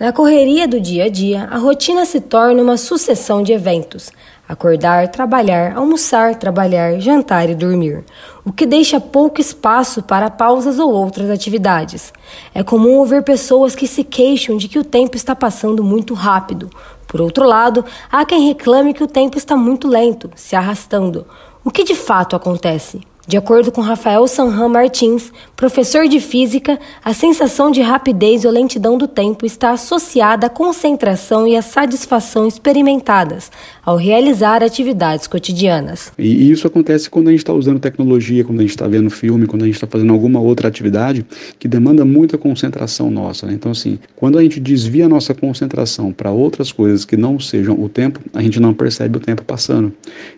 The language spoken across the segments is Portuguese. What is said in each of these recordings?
Na correria do dia a dia, a rotina se torna uma sucessão de eventos. Acordar, trabalhar, almoçar, trabalhar, jantar e dormir, o que deixa pouco espaço para pausas ou outras atividades. É comum ouvir pessoas que se queixam de que o tempo está passando muito rápido. Por outro lado, há quem reclame que o tempo está muito lento, se arrastando. O que de fato acontece? De acordo com Rafael Sanhan Martins, professor de física, a sensação de rapidez ou lentidão do tempo está associada à concentração e à satisfação experimentadas ao realizar atividades cotidianas. E isso acontece quando a gente está usando tecnologia, quando a gente está vendo filme, quando a gente está fazendo alguma outra atividade que demanda muita concentração nossa. Né? Então, assim, quando a gente desvia a nossa concentração para outras coisas que não sejam o tempo, a gente não percebe o tempo passando.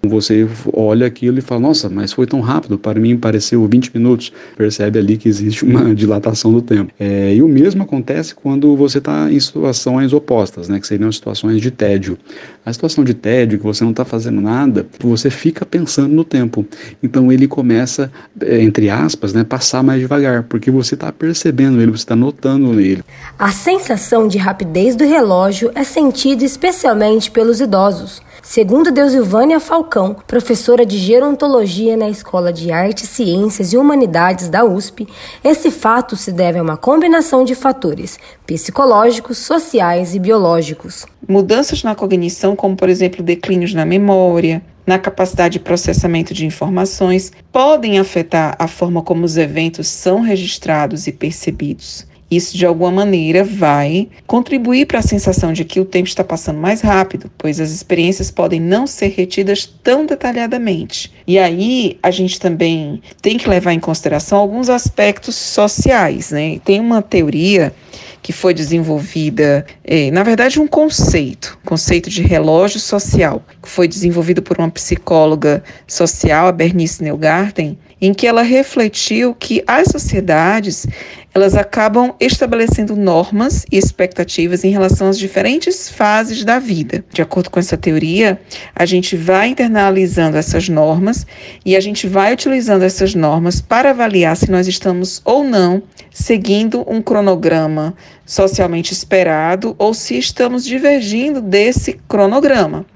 Você olha aquilo e fala, nossa, mas foi tão rápido para mim pareceu 20 minutos. Percebe ali que existe uma dilatação do tempo. É, e o mesmo acontece quando você está em situações opostas, né, que seriam situações de tédio. A situação de tédio, que você não está fazendo nada, você fica pensando no tempo. Então ele começa, é, entre aspas, né, passar mais devagar, porque você está percebendo ele, você está notando ele. A sensação de rapidez do relógio é sentida especialmente pelos idosos. Segundo Deusilvânia Falcão, professora de gerontologia na Escola de Artes, Ciências e Humanidades da USP, esse fato se deve a uma combinação de fatores psicológicos, sociais e biológicos. Mudanças na cognição, como por exemplo declínios na memória, na capacidade de processamento de informações, podem afetar a forma como os eventos são registrados e percebidos. Isso, de alguma maneira, vai contribuir para a sensação de que o tempo está passando mais rápido, pois as experiências podem não ser retidas tão detalhadamente. E aí, a gente também tem que levar em consideração alguns aspectos sociais, né? Tem uma teoria que foi desenvolvida, é, na verdade, um conceito, conceito de relógio social, que foi desenvolvido por uma psicóloga social, a Bernice Neugarten, em que ela refletiu que as sociedades elas acabam estabelecendo normas e expectativas em relação às diferentes fases da vida. De acordo com essa teoria, a gente vai internalizando essas normas e a gente vai utilizando essas normas para avaliar se nós estamos ou não seguindo um cronograma socialmente esperado ou se estamos divergindo desse cronograma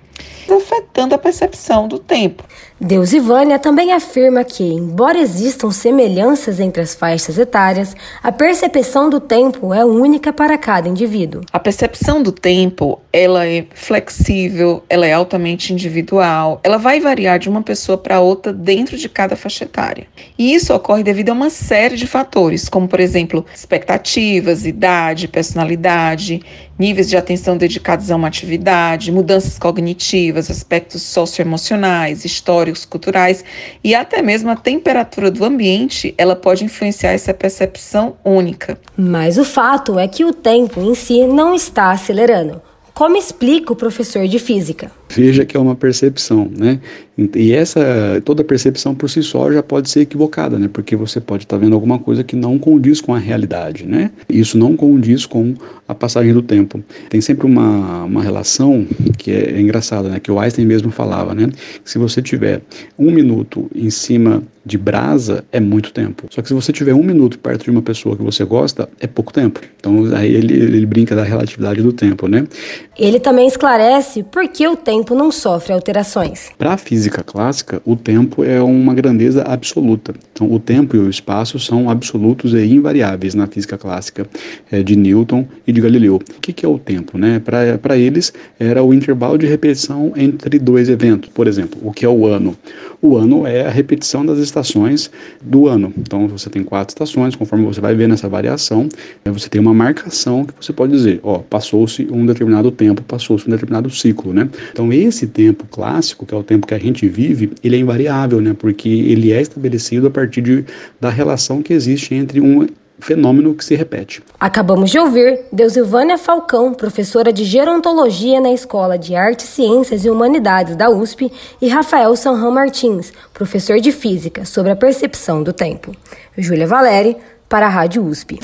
afetando a percepção do tempo. Deus Ivânia também afirma que, embora existam semelhanças entre as faixas etárias, a percepção do tempo é única para cada indivíduo. A percepção do tempo, ela é flexível, ela é altamente individual, ela vai variar de uma pessoa para outra dentro de cada faixa etária. E isso ocorre devido a uma série de fatores, como por exemplo, expectativas, idade, personalidade, níveis de atenção dedicados a uma atividade, mudanças cognitivas, aspectos socioemocionais, históricos, culturais e até mesmo a temperatura do ambiente, ela pode influenciar essa percepção única. Mas o fato é que o tempo em si não está acelerando. Como explica o professor de física? Veja que é uma percepção, né? E essa toda percepção por si só já pode ser equivocada, né? Porque você pode estar tá vendo alguma coisa que não condiz com a realidade, né? Isso não condiz com a passagem do tempo. Tem sempre uma, uma relação que é, é engraçada, né? Que o Einstein mesmo falava, né? Se você tiver um minuto em cima de brasa é muito tempo. Só que se você tiver um minuto perto de uma pessoa que você gosta, é pouco tempo. Então aí ele, ele brinca da relatividade do tempo, né? Ele também esclarece por que o tempo não sofre alterações. Para a física clássica, o tempo é uma grandeza absoluta. Então o tempo e o espaço são absolutos e invariáveis na física clássica é, de Newton e de Galileu. O que, que é o tempo? Né? Para eles era o intervalo de repetição entre dois eventos. Por exemplo, o que é o ano? O ano é a repetição das estações do ano. Então você tem quatro estações, conforme você vai ver nessa variação, você tem uma marcação que você pode dizer, ó, passou-se um determinado tempo, passou-se um determinado ciclo, né? Então esse tempo clássico, que é o tempo que a gente vive, ele é invariável, né? Porque ele é estabelecido a partir de, da relação que existe entre um fenômeno que se repete. Acabamos de ouvir Deusilvânia Falcão, professora de gerontologia na Escola de Artes, Ciências e Humanidades da USP, e Rafael Sanram Martins, professor de física, sobre a percepção do tempo. Júlia Valeri, para a Rádio USP.